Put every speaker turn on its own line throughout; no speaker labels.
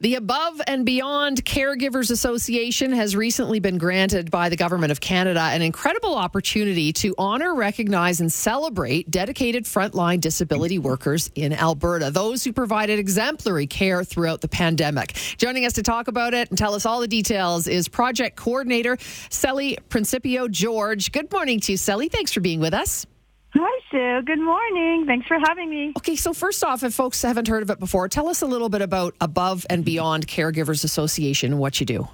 The Above and Beyond Caregivers Association has recently been granted by the Government of Canada an incredible opportunity to honor, recognize, and celebrate dedicated frontline disability workers in Alberta, those who provided exemplary care throughout the pandemic. Joining us to talk about it and tell us all the details is project coordinator Sally Principio George. Good morning to you, Sally. Thanks for being with us.
Sue. Good morning. Thanks for having me.
Okay, so first off, if folks haven't heard of it before, tell us a little bit about Above and Beyond Caregivers Association and what you do.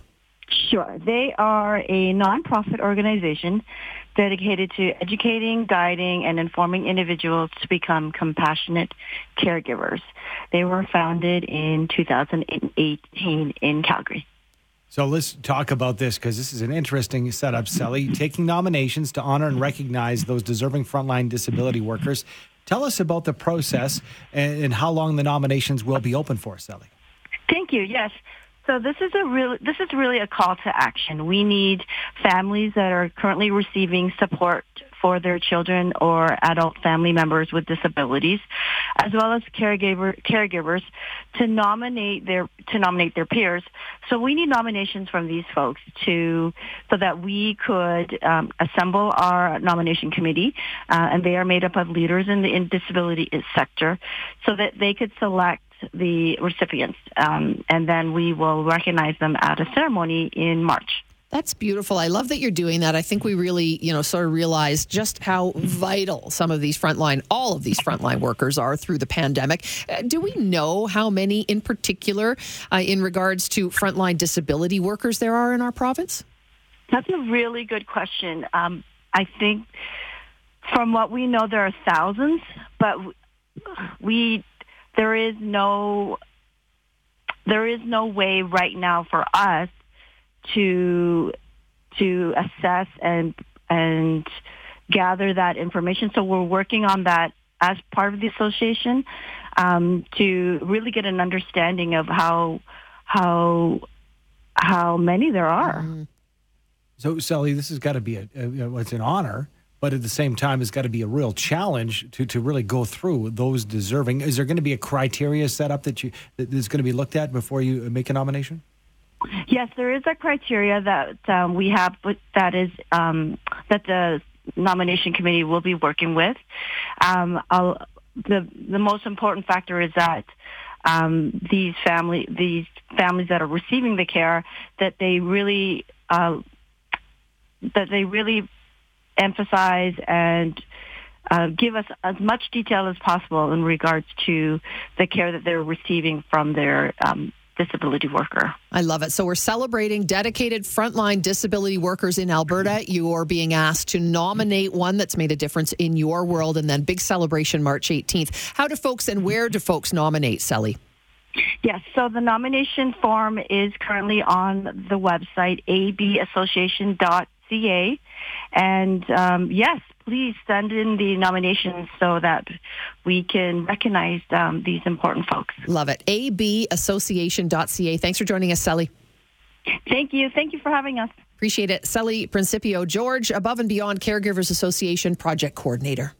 Sure. They are a nonprofit organization dedicated to educating, guiding, and informing individuals to become compassionate caregivers. They were founded in 2018 in Calgary.
So let's talk about this because this is an interesting setup, Sally. Taking nominations to honor and recognize those deserving frontline disability workers. Tell us about the process and, and how long the nominations will be open for, Sally.
Thank you. Yes. So this is a real this is really a call to action. We need families that are currently receiving support for their children or adult family members with disabilities, as well as caregiver, caregivers to nominate their to nominate their peers. So we need nominations from these folks to so that we could um, assemble our nomination committee, uh, and they are made up of leaders in the in disability sector, so that they could select the recipients, um, and then we will recognize them at a ceremony in March.
That's beautiful. I love that you're doing that. I think we really, you know, sort of realize just how vital some of these frontline, all of these frontline workers are through the pandemic. Uh, do we know how many in particular, uh, in regards to frontline disability workers, there are in our province?
That's a really good question. Um, I think from what we know, there are thousands, but we there is no there is no way right now for us to to assess and and gather that information. So we're working on that as part of the association um, to really get an understanding of how how how many there are. Mm-hmm.
So, Sally, this has got to be a, a it's an honor, but at the same time, it's got to be a real challenge to, to really go through those deserving. Is there going to be a criteria set up that you that is going to be looked at before you make a nomination?
Yes, there is a criteria that um, we have that is um, that the nomination committee will be working with. Um, the the most important factor is that um, these family these families that are receiving the care that they really uh, that they really emphasize and uh, give us as much detail as possible in regards to the care that they're receiving from their um, disability worker.
I love it. So we're celebrating dedicated frontline disability workers in Alberta. You are being asked to nominate one that's made a difference in your world, and then big celebration March 18th. How do folks and where do folks nominate, Sally?
Yes, so the nomination form is currently on the website abassociation.ca. And um, yes, please send in the nominations so that we can recognize um, these important folks.
Love it. abassociation.ca. Thanks for joining us, Sally.
Thank you. Thank you for having us.
Appreciate it. Sally Principio George, Above and Beyond Caregivers Association Project Coordinator.